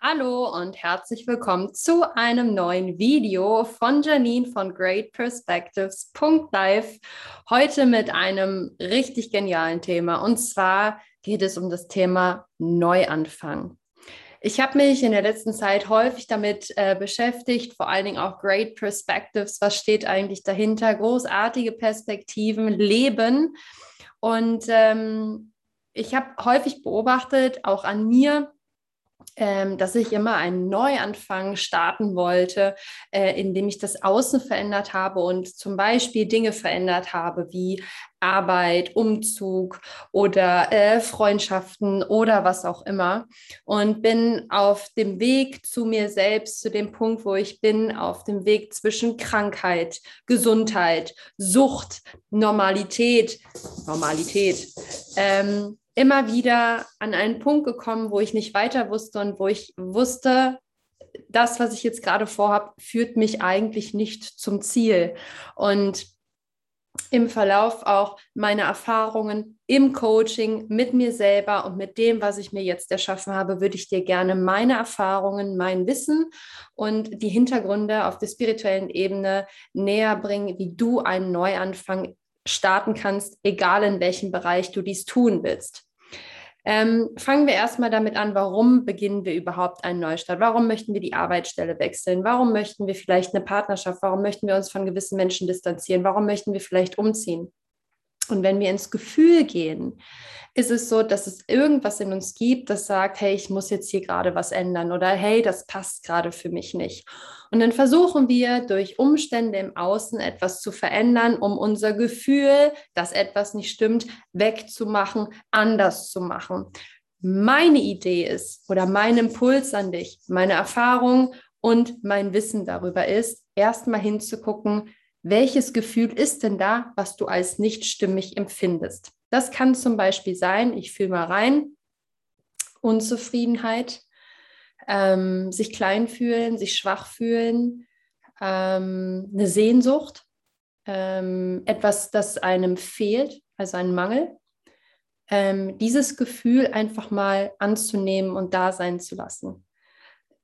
Hallo und herzlich willkommen zu einem neuen Video von Janine von Great Perspectives. Live. Heute mit einem richtig genialen Thema und zwar geht es um das Thema Neuanfang. Ich habe mich in der letzten Zeit häufig damit äh, beschäftigt, vor allen Dingen auch Great Perspectives. Was steht eigentlich dahinter? Großartige Perspektiven, Leben. Und ähm, ich habe häufig beobachtet, auch an mir, ähm, dass ich immer einen Neuanfang starten wollte, äh, indem ich das Außen verändert habe und zum Beispiel Dinge verändert habe wie Arbeit, Umzug oder äh, Freundschaften oder was auch immer. Und bin auf dem Weg zu mir selbst, zu dem Punkt, wo ich bin, auf dem Weg zwischen Krankheit, Gesundheit, Sucht, Normalität, Normalität. Ähm, immer wieder an einen Punkt gekommen, wo ich nicht weiter wusste und wo ich wusste, das, was ich jetzt gerade vorhabe, führt mich eigentlich nicht zum Ziel. Und im Verlauf auch meine Erfahrungen im Coaching mit mir selber und mit dem, was ich mir jetzt erschaffen habe, würde ich dir gerne meine Erfahrungen, mein Wissen und die Hintergründe auf der spirituellen Ebene näher bringen, wie du einen Neuanfang starten kannst, egal in welchem Bereich du dies tun willst. Ähm, fangen wir erstmal damit an, warum beginnen wir überhaupt einen Neustart? Warum möchten wir die Arbeitsstelle wechseln? Warum möchten wir vielleicht eine Partnerschaft? Warum möchten wir uns von gewissen Menschen distanzieren? Warum möchten wir vielleicht umziehen? Und wenn wir ins Gefühl gehen, ist es so, dass es irgendwas in uns gibt, das sagt, hey, ich muss jetzt hier gerade was ändern oder hey, das passt gerade für mich nicht. Und dann versuchen wir durch Umstände im Außen etwas zu verändern, um unser Gefühl, dass etwas nicht stimmt, wegzumachen, anders zu machen. Meine Idee ist oder mein Impuls an dich, meine Erfahrung und mein Wissen darüber ist, erstmal hinzugucken, welches Gefühl ist denn da, was du als nicht stimmig empfindest. Das kann zum Beispiel sein, ich fühle mal rein, Unzufriedenheit, ähm, sich klein fühlen, sich schwach fühlen, ähm, eine Sehnsucht, ähm, etwas, das einem fehlt, also ein Mangel. Ähm, dieses Gefühl einfach mal anzunehmen und da sein zu lassen.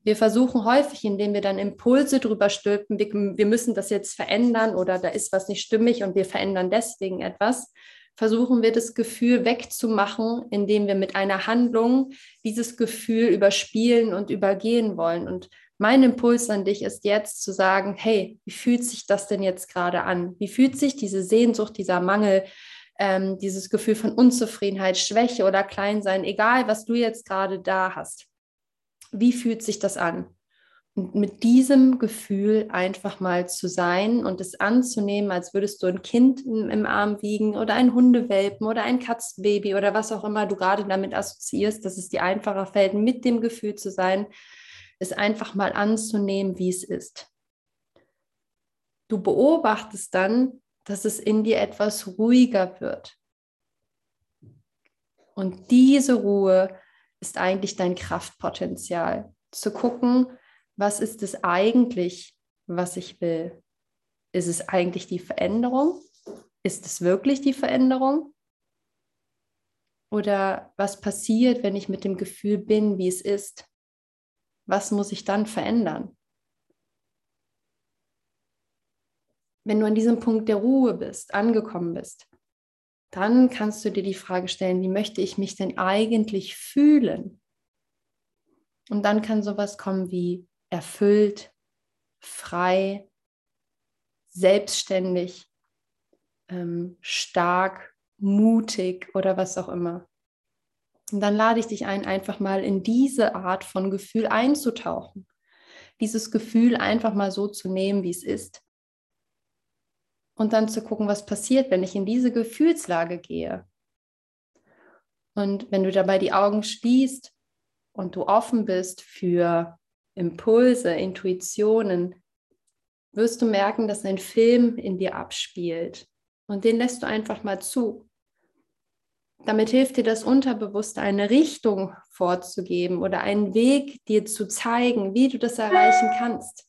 Wir versuchen häufig, indem wir dann Impulse drüber stülpen, wir, müssen das jetzt verändern oder da ist was nicht stimmig und wir verändern deswegen etwas, versuchen wir das Gefühl wegzumachen, indem wir mit einer Handlung dieses Gefühl überspielen und übergehen wollen. Und mein Impuls an dich ist jetzt zu sagen, hey, wie fühlt sich das denn jetzt gerade an? Wie fühlt sich diese Sehnsucht, dieser Mangel, ähm, dieses Gefühl von Unzufriedenheit, Schwäche oder Kleinsein, egal was du jetzt gerade da hast? Wie fühlt sich das an? Und mit diesem Gefühl einfach mal zu sein und es anzunehmen, als würdest du ein Kind im, Arm wiegen oder ein Hundewelpen oder ein Katzenbaby oder was auch immer du gerade damit assoziierst, dass es dir einfacher fällt, mit dem Gefühl zu sein, es einfach mal anzunehmen, wie es ist. Du beobachtest dann, dass es in dir etwas ruhiger wird. Und diese Ruhe ist eigentlich dein Kraftpotenzial. Zu gucken, was ist es eigentlich, was ich will? Ist es eigentlich die Veränderung? Ist es wirklich die Veränderung? Oder was passiert, wenn ich mit dem Gefühl bin, wie es ist? Was muss ich dann verändern? Wenn du an diesem Punkt der Ruhe bist, angekommen bist, dann kannst du dir die Frage stellen, wie möchte ich mich denn eigentlich fühlen? Und dann kann sowas kommen wie, erfüllt, frei, selbstständig, ähm, stark, mutig oder was auch immer. Und dann lade ich dich ein, einfach mal in diese Art von Gefühl einzutauchen. Dieses Gefühl einfach mal so zu nehmen, wie es ist. Und dann zu gucken, was passiert, wenn ich in diese Gefühlslage gehe. Und wenn du dabei die Augen schließt und du offen bist für Impulse, Intuitionen, wirst du merken, dass ein Film in dir abspielt. Und den lässt du einfach mal zu. Damit hilft dir das Unterbewusste, eine Richtung vorzugeben oder einen Weg dir zu zeigen, wie du das erreichen kannst.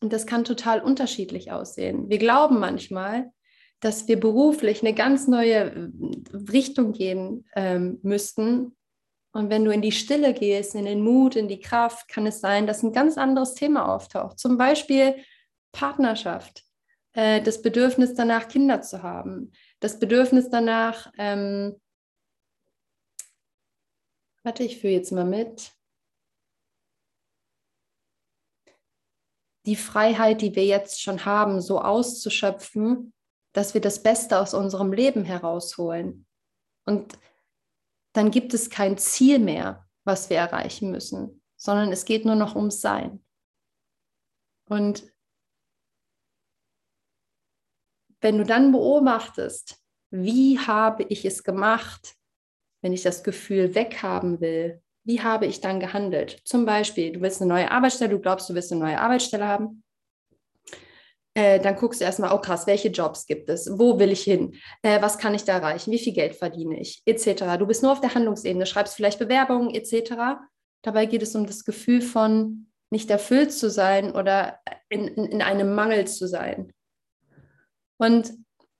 Und das kann total unterschiedlich aussehen. Wir glauben manchmal, dass wir beruflich eine ganz neue Richtung gehen ähm, müssten Und wenn du in die Stille gehst, in den Mut, in die Kraft, kann es sein, dass ein ganz anderes Thema auftaucht. Zum Beispiel Partnerschaft, äh, das Bedürfnis danach, Kinder zu haben, das Bedürfnis danach, ähm, warte, ich führe jetzt mal mit, die Freiheit, die wir jetzt schon haben, so auszuschöpfen, dass wir das Beste aus unserem Leben herausholen. Und dann gibt es kein Ziel mehr, was wir erreichen müssen, sondern es geht nur noch ums Sein. Und wenn du dann beobachtest, wie habe ich es gemacht, wenn ich das Gefühl weghaben will, wie habe ich dann gehandelt? Zum Beispiel, du willst eine neue Arbeitsstelle, du glaubst, du willst eine neue Arbeitsstelle haben. Äh, dann guckst du erstmal, oh krass, welche Jobs gibt es? Wo will ich hin? Äh, was kann ich da erreichen? Wie viel Geld verdiene ich? Etc. Du bist nur auf der Handlungsebene, schreibst vielleicht Bewerbungen etc. Dabei geht es um das Gefühl von nicht erfüllt zu sein oder in, in, in einem Mangel zu sein. Und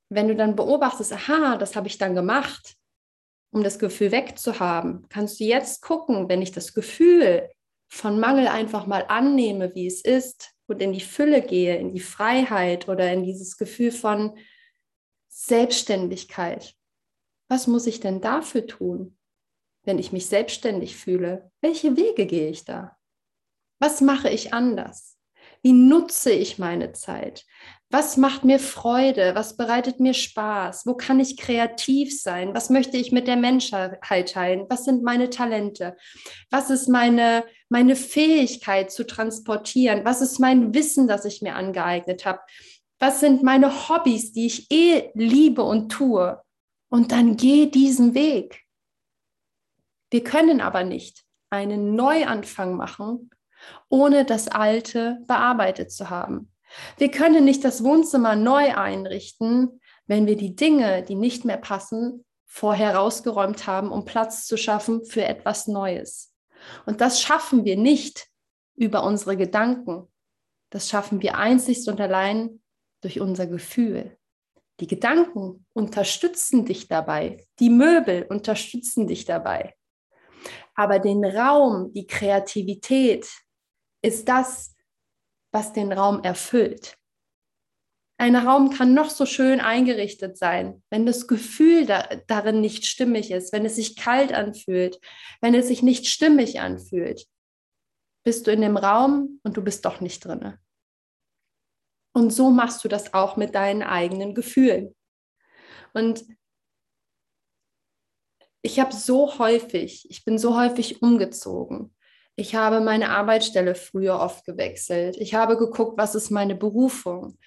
wenn du dann beobachtest, aha, das habe ich dann gemacht, um das Gefühl wegzuhaben, kannst du jetzt gucken, wenn ich das Gefühl von Mangel einfach mal annehme, wie es ist, und in die Fülle gehe, in die Freiheit oder in dieses Gefühl von Selbstständigkeit. Was muss ich denn dafür tun, wenn ich mich selbstständig fühle? Welche Wege gehe ich da? Was mache ich anders? Wie nutze ich meine Zeit? Was macht mir Freude? Was bereitet mir Spaß? Wo kann ich kreativ sein? Was möchte ich mit der Menschheit teilen? Was sind meine Talente? Was ist meine, meine Fähigkeit zu transportieren? Was ist mein Wissen, das ich mir angeeignet habe? Was sind meine Hobbys, die ich eh liebe und tue? Und dann geh diesen Weg. Wir können aber nicht einen Neuanfang machen, ohne das Alte bearbeitet zu haben. Wir können nicht das Wohnzimmer neu einrichten, wenn wir die Dinge, die nicht mehr passen, vorher rausgeräumt haben, um Platz zu schaffen für etwas Neues. Und das schaffen wir nicht über unsere Gedanken. Das schaffen wir einzig und allein durch unser Gefühl. Die Gedanken unterstützen dich dabei. Die Möbel unterstützen dich dabei. Aber den Raum, die Kreativität ist das, was den Raum erfüllt. Ein Raum kann noch so schön eingerichtet sein, wenn das Gefühl da, darin nicht stimmig ist, wenn es sich kalt anfühlt, wenn es sich nicht stimmig anfühlt, bist du in dem Raum und du bist doch nicht drinne. Und so machst du das auch mit deinen eigenen Gefühlen. Und ich habe so häufig, ich bin so häufig umgezogen. Ich habe meine Arbeitsstelle früher oft gewechselt. Ich habe geguckt, was ist meine Berufung.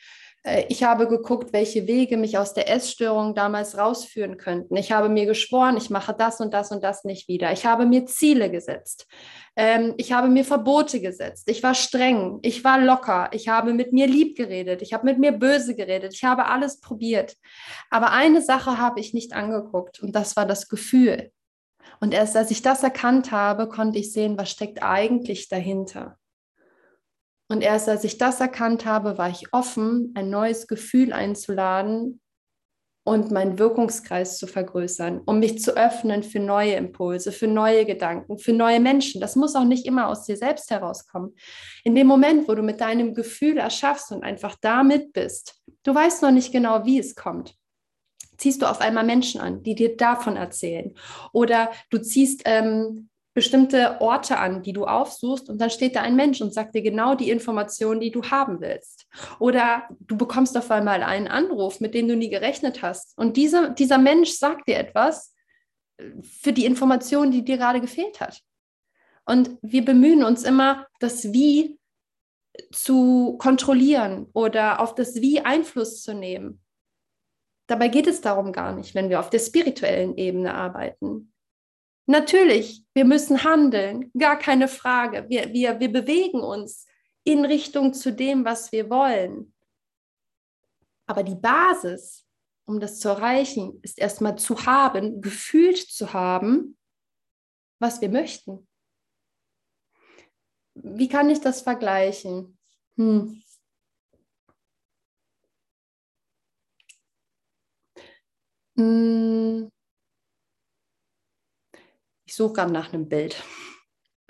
Äh, ich habe geguckt, welche Wege mich aus der Essstörung damals rausführen könnten. Ich habe mir geschworen, ich mache das und das und das nicht wieder. Ich habe mir Ziele gesetzt. Ähm, ich habe mir Verbote gesetzt. Ich war streng. Ich war locker. Ich habe mit mir lieb geredet. Ich habe mit mir böse geredet. Ich habe alles probiert. Aber eine Sache habe ich nicht angeguckt und das war das Gefühl. Und erst als ich das erkannt habe, konnte ich sehen, was steckt eigentlich dahinter. Und erst als ich das erkannt habe, war ich offen, ein neues Gefühl einzuladen und meinen Wirkungskreis zu vergrößern, um mich zu öffnen für neue Impulse, für neue Gedanken, für neue Menschen. Das muss auch nicht immer aus dir selbst herauskommen. In dem Moment, wo du mit deinem Gefühl erschaffst und einfach damit bist, du weißt noch nicht genau, wie es kommt ziehst du auf einmal Menschen an, die dir davon erzählen. Oder du ziehst ähm, bestimmte Orte an, die du aufsuchst und dann steht da ein Mensch und sagt dir genau die Informationen, die du haben willst. Oder du bekommst auf einmal einen Anruf, mit dem du nie gerechnet hast. Und dieser, dieser Mensch sagt dir etwas äh, für die Information, die dir gerade gefehlt hat. Und wir bemühen uns immer, das Wie zu kontrollieren oder auf das Wie Einfluss zu nehmen. Dabei geht es darum gar nicht, wenn wir auf der spirituellen Ebene arbeiten. Natürlich, wir müssen handeln, gar keine Frage. Wir, wir, wir bewegen uns in Richtung zu dem, was wir wollen. Aber die Basis, um das zu erreichen, ist erstmal zu haben, gefühlt zu haben, was wir möchten. Wie kann ich das vergleichen? Hm. Ich suche gerade nach einem Bild.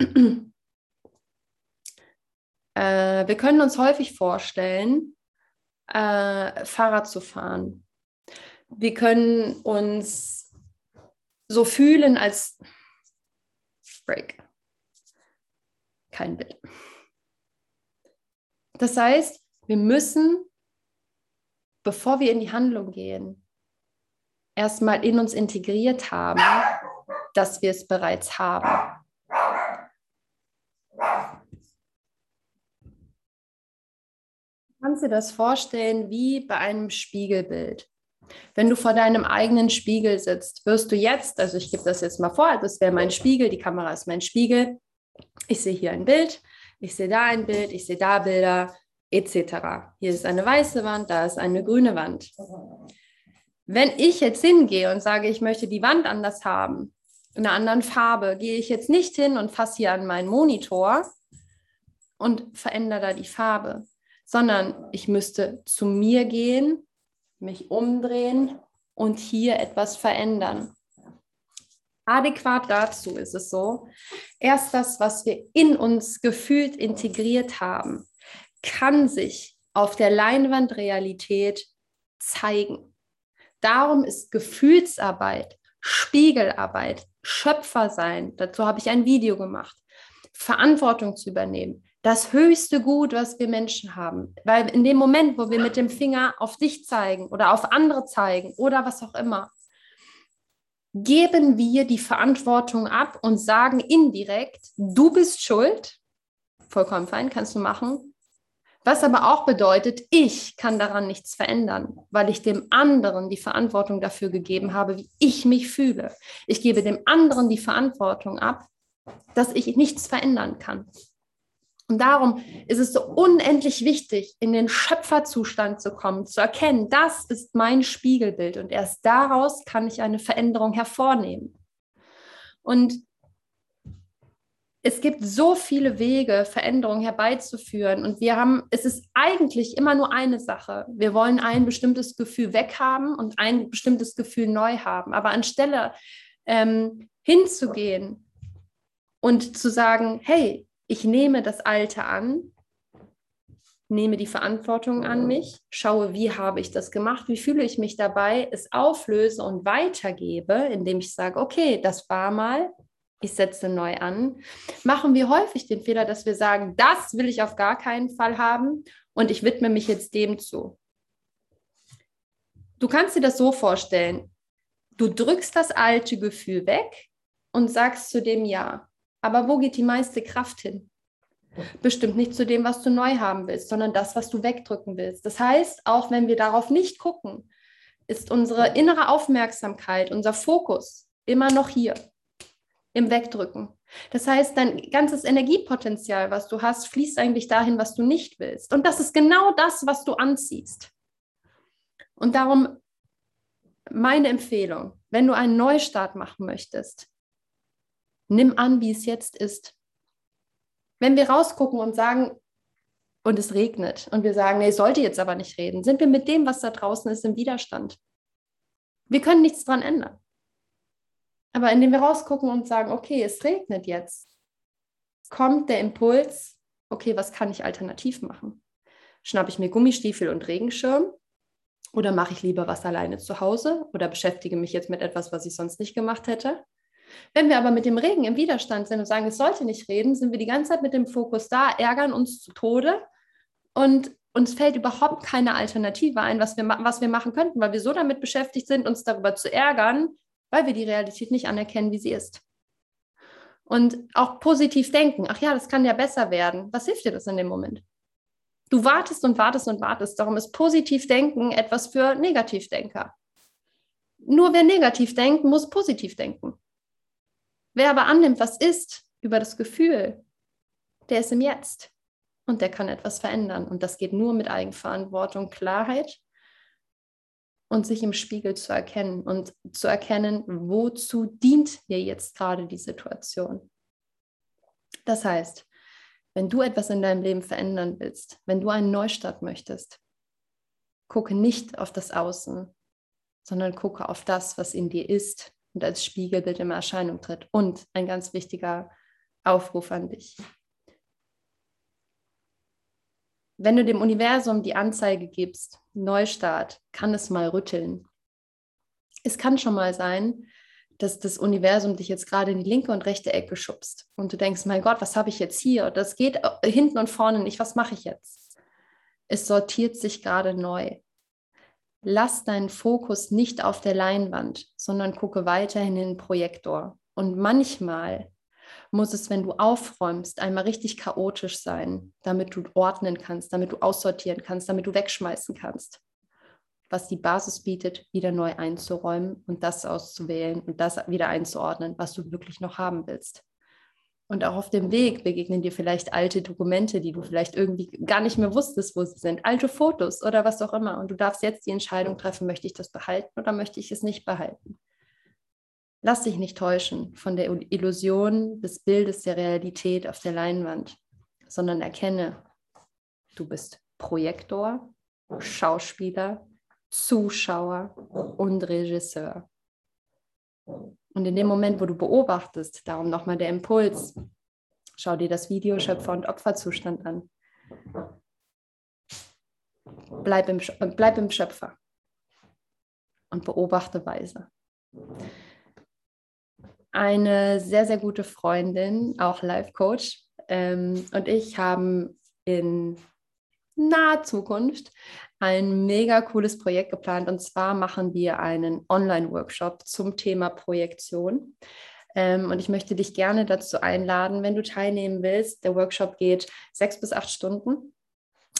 äh, wir können uns häufig vorstellen, äh, Fahrrad zu fahren. Wir können uns so fühlen als Break. Kein Bild. Das heißt, wir müssen, bevor wir in die Handlung gehen, erstmal in uns integriert haben, dass wir es bereits haben. Kannst du dir das vorstellen wie bei einem Spiegelbild? Wenn du vor deinem eigenen Spiegel sitzt, wirst du jetzt, also ich gebe das jetzt mal vor, das wäre mein Spiegel, die Kamera ist mein Spiegel. Ich sehe hier ein Bild, ich sehe da ein Bild, ich sehe da Bilder, etc. Hier ist eine weiße Wand, da ist eine grüne Wand. Wenn ich jetzt hingehe und sage, ich möchte die Wand anders haben, in einer anderen Farbe, gehe ich jetzt nicht hin und fasse hier an meinen Monitor und verändere da die Farbe, sondern ich müsste zu mir gehen, mich umdrehen und hier etwas verändern. Adäquat dazu ist es so, erst das, was wir in uns gefühlt integriert haben, kann sich auf der Leinwand Realität zeigen. Darum ist Gefühlsarbeit, Spiegelarbeit, Schöpfer sein, dazu habe ich ein Video gemacht, Verantwortung zu übernehmen, das höchste Gut, was wir Menschen haben. Weil in dem Moment, wo wir mit dem Finger auf dich zeigen oder auf andere zeigen oder was auch immer, geben wir die Verantwortung ab und sagen indirekt, du bist schuld. Vollkommen fein, kannst du machen. Was aber auch bedeutet, ich kann daran nichts verändern, weil ich dem anderen die Verantwortung dafür gegeben habe, wie ich mich fühle. Ich gebe dem anderen die Verantwortung ab, dass ich nichts verändern kann. Und darum ist es so unendlich wichtig, in den Schöpferzustand zu kommen, zu erkennen, das ist mein Spiegelbild und erst daraus kann ich eine Veränderung hervornehmen. Und es gibt so viele Wege, Veränderungen herbeizuführen. Und wir haben, es ist eigentlich immer nur eine Sache. Wir wollen ein bestimmtes Gefühl weghaben und ein bestimmtes Gefühl neu haben. Aber anstelle ähm, hinzugehen und zu sagen, hey, ich nehme das Alte an, nehme die Verantwortung an mich, schaue, wie habe ich das gemacht, wie fühle ich mich dabei, es auflöse und weitergebe, indem ich sage, okay, das war mal, ich setze neu an, machen wir häufig den Fehler, dass wir sagen, das will ich auf gar keinen Fall haben und ich widme mich jetzt dem zu. Du kannst dir das so vorstellen, du drückst das alte Gefühl weg und sagst zu dem Ja. Aber wo geht die meiste Kraft hin? Bestimmt nicht zu dem, was du neu haben willst, sondern das, was du wegdrücken willst. Das heißt, auch wenn wir darauf nicht gucken, ist unsere innere Aufmerksamkeit, unser Fokus immer noch hier im Wegdrücken. Das heißt, dein ganzes Energiepotenzial, was du hast, fließt eigentlich dahin, was du nicht willst. Und das ist genau das, was du anziehst. Und darum meine Empfehlung, wenn du einen Neustart machen möchtest, Nimm an, wie es jetzt ist. Wenn wir rausgucken und sagen, und es regnet und wir sagen, nee, sollte jetzt aber nicht reden, sind wir mit dem, was da draußen ist, im Widerstand. Wir können nichts dran ändern. Aber indem wir rausgucken und sagen, okay, es regnet jetzt, kommt der Impuls, okay, was kann ich alternativ machen? Schnappe ich mir Gummistiefel und Regenschirm oder mache ich lieber was alleine zu Hause oder beschäftige mich jetzt mit etwas, was ich sonst nicht gemacht hätte? Wenn wir aber mit dem Regen im Widerstand sind und sagen, es sollte nicht reden, sind wir die ganze Zeit mit dem Fokus da, ärgern uns zu Tode und uns fällt überhaupt keine Alternative ein, was wir, was wir machen könnten, weil wir so damit beschäftigt sind, uns darüber zu ärgern, weil wir die Realität nicht anerkennen, wie sie ist. Und auch positiv denken, ach ja, das kann ja besser werden. Was hilft dir das in dem Moment? Du wartest und wartest und wartest. Darum ist positiv denken etwas für Negativdenker. Nur wer negativ denkt, muss positiv denken. Wer aber annimmt, was ist, über das Gefühl, der ist im Jetzt und der kann etwas verändern. Und das geht nur mit Eigenverantwortung, Klarheit und sich im Spiegel zu erkennen und zu erkennen, wozu dient mir jetzt gerade die Situation. Das heißt, wenn du etwas in deinem Leben verändern willst, wenn du einen Neustart möchtest, gucke nicht auf das Außen, sondern gucke auf das, was in dir ist und als Spiegelbild in Erscheinung tritt. Und ein ganz wichtiger Aufruf an dich. Wenn du dem Universum die Anzeige gibst, Neustart, kann es mal rütteln. Es kann schon mal sein, dass das Universum dich jetzt gerade in die linke und rechte Ecke schubst und du denkst, mein Gott, was habe ich jetzt hier? Das geht hinten und vorne nicht, was mache ich jetzt? Es sortiert sich gerade neu. Lass deinen Fokus nicht auf der Leinwand, sondern gucke weiterhin in den Projektor. Und manchmal muss es, wenn du aufräumst, einmal richtig chaotisch sein, damit du ordnen kannst, damit du aussortieren kannst, damit du wegschmeißen kannst. Was die Basis bietet, wieder neu einzuräumen und das auszuwählen und das wieder einzuordnen, was du wirklich noch haben willst. Und auch auf dem Weg begegnen dir vielleicht alte Dokumente, die du vielleicht irgendwie gar nicht mehr wusstest, wo sie sind, alte Fotos oder was auch immer. Und du darfst jetzt die Entscheidung treffen, möchte ich das behalten oder möchte ich es nicht behalten. Lass dich nicht täuschen von der Illusion des Bildes der Realität auf der Leinwand, sondern erkenne, du bist Projektor, Schauspieler, Zuschauer und Regisseur. Und in dem Moment, wo du beobachtest, darum nochmal der Impuls, schau dir das Video Schöpfer- und Opferzustand an. Bleib im, bleib im Schöpfer und beobachte weise eine sehr, sehr gute Freundin, auch Life Coach, ähm, und ich haben in naher Zukunft ein mega cooles Projekt geplant. Und zwar machen wir einen Online-Workshop zum Thema Projektion. Ähm, und ich möchte dich gerne dazu einladen, wenn du teilnehmen willst. Der Workshop geht sechs bis acht Stunden.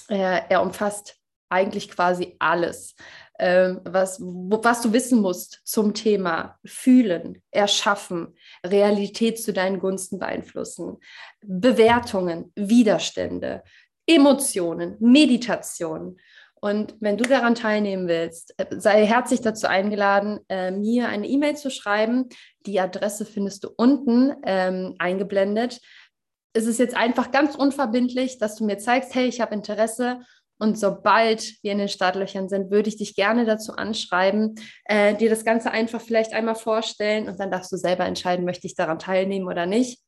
Er, er umfasst eigentlich quasi alles was, was du wissen musst zum Thema Fühlen, Erschaffen, Realität zu deinen Gunsten beeinflussen, Bewertungen, Widerstände, Emotionen, Meditation. Und wenn du daran teilnehmen willst, äh, sei herzlich dazu eingeladen, äh, mir eine E-Mail zu schreiben. Die Adresse findest du unten ähm, eingeblendet. Es ist jetzt einfach ganz unverbindlich, dass du mir zeigst, hey, ich habe Interesse und sobald wir in den Startlöchern sind, würde ich dich gerne dazu anschreiben, äh, dir das Ganze einfach vielleicht einmal vorstellen und dann darfst du selber entscheiden, möchte ich daran teilnehmen oder nicht.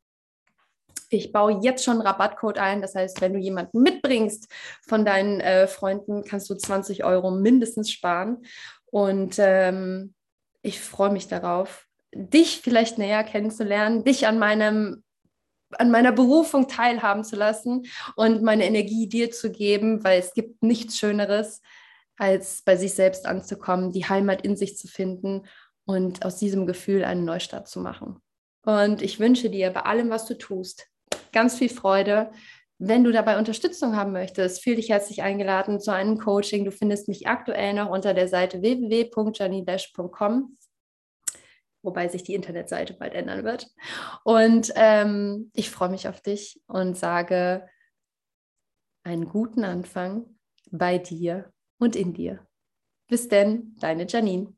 Ich baue jetzt schon einen Rabattcode ein. Das heißt, wenn du jemanden mitbringst von deinen äh, Freunden, kannst du 20 Euro mindestens sparen. Und ähm, ich freue mich darauf, dich vielleicht näher kennenzulernen, dich an meinem an meiner Berufung teilhaben zu lassen und meine Energie dir zu geben, weil es gibt nichts Schöneres, als bei sich selbst anzukommen, die Heimat in sich zu finden und aus diesem Gefühl einen Neustart zu machen. Und ich wünsche dir bei allem, was du tust, ganz viel Freude. Wenn du dabei Unterstützung haben möchtest, fühl dich herzlich eingeladen zu einem Coaching. Du findest mich aktuell noch unter der Seite www.janidash.com wobei sich die Internetseite bald ändern wird. Und ähm, ich freue mich auf dich und sage einen guten Anfang bei dir und in dir. Bis denn, deine Janine.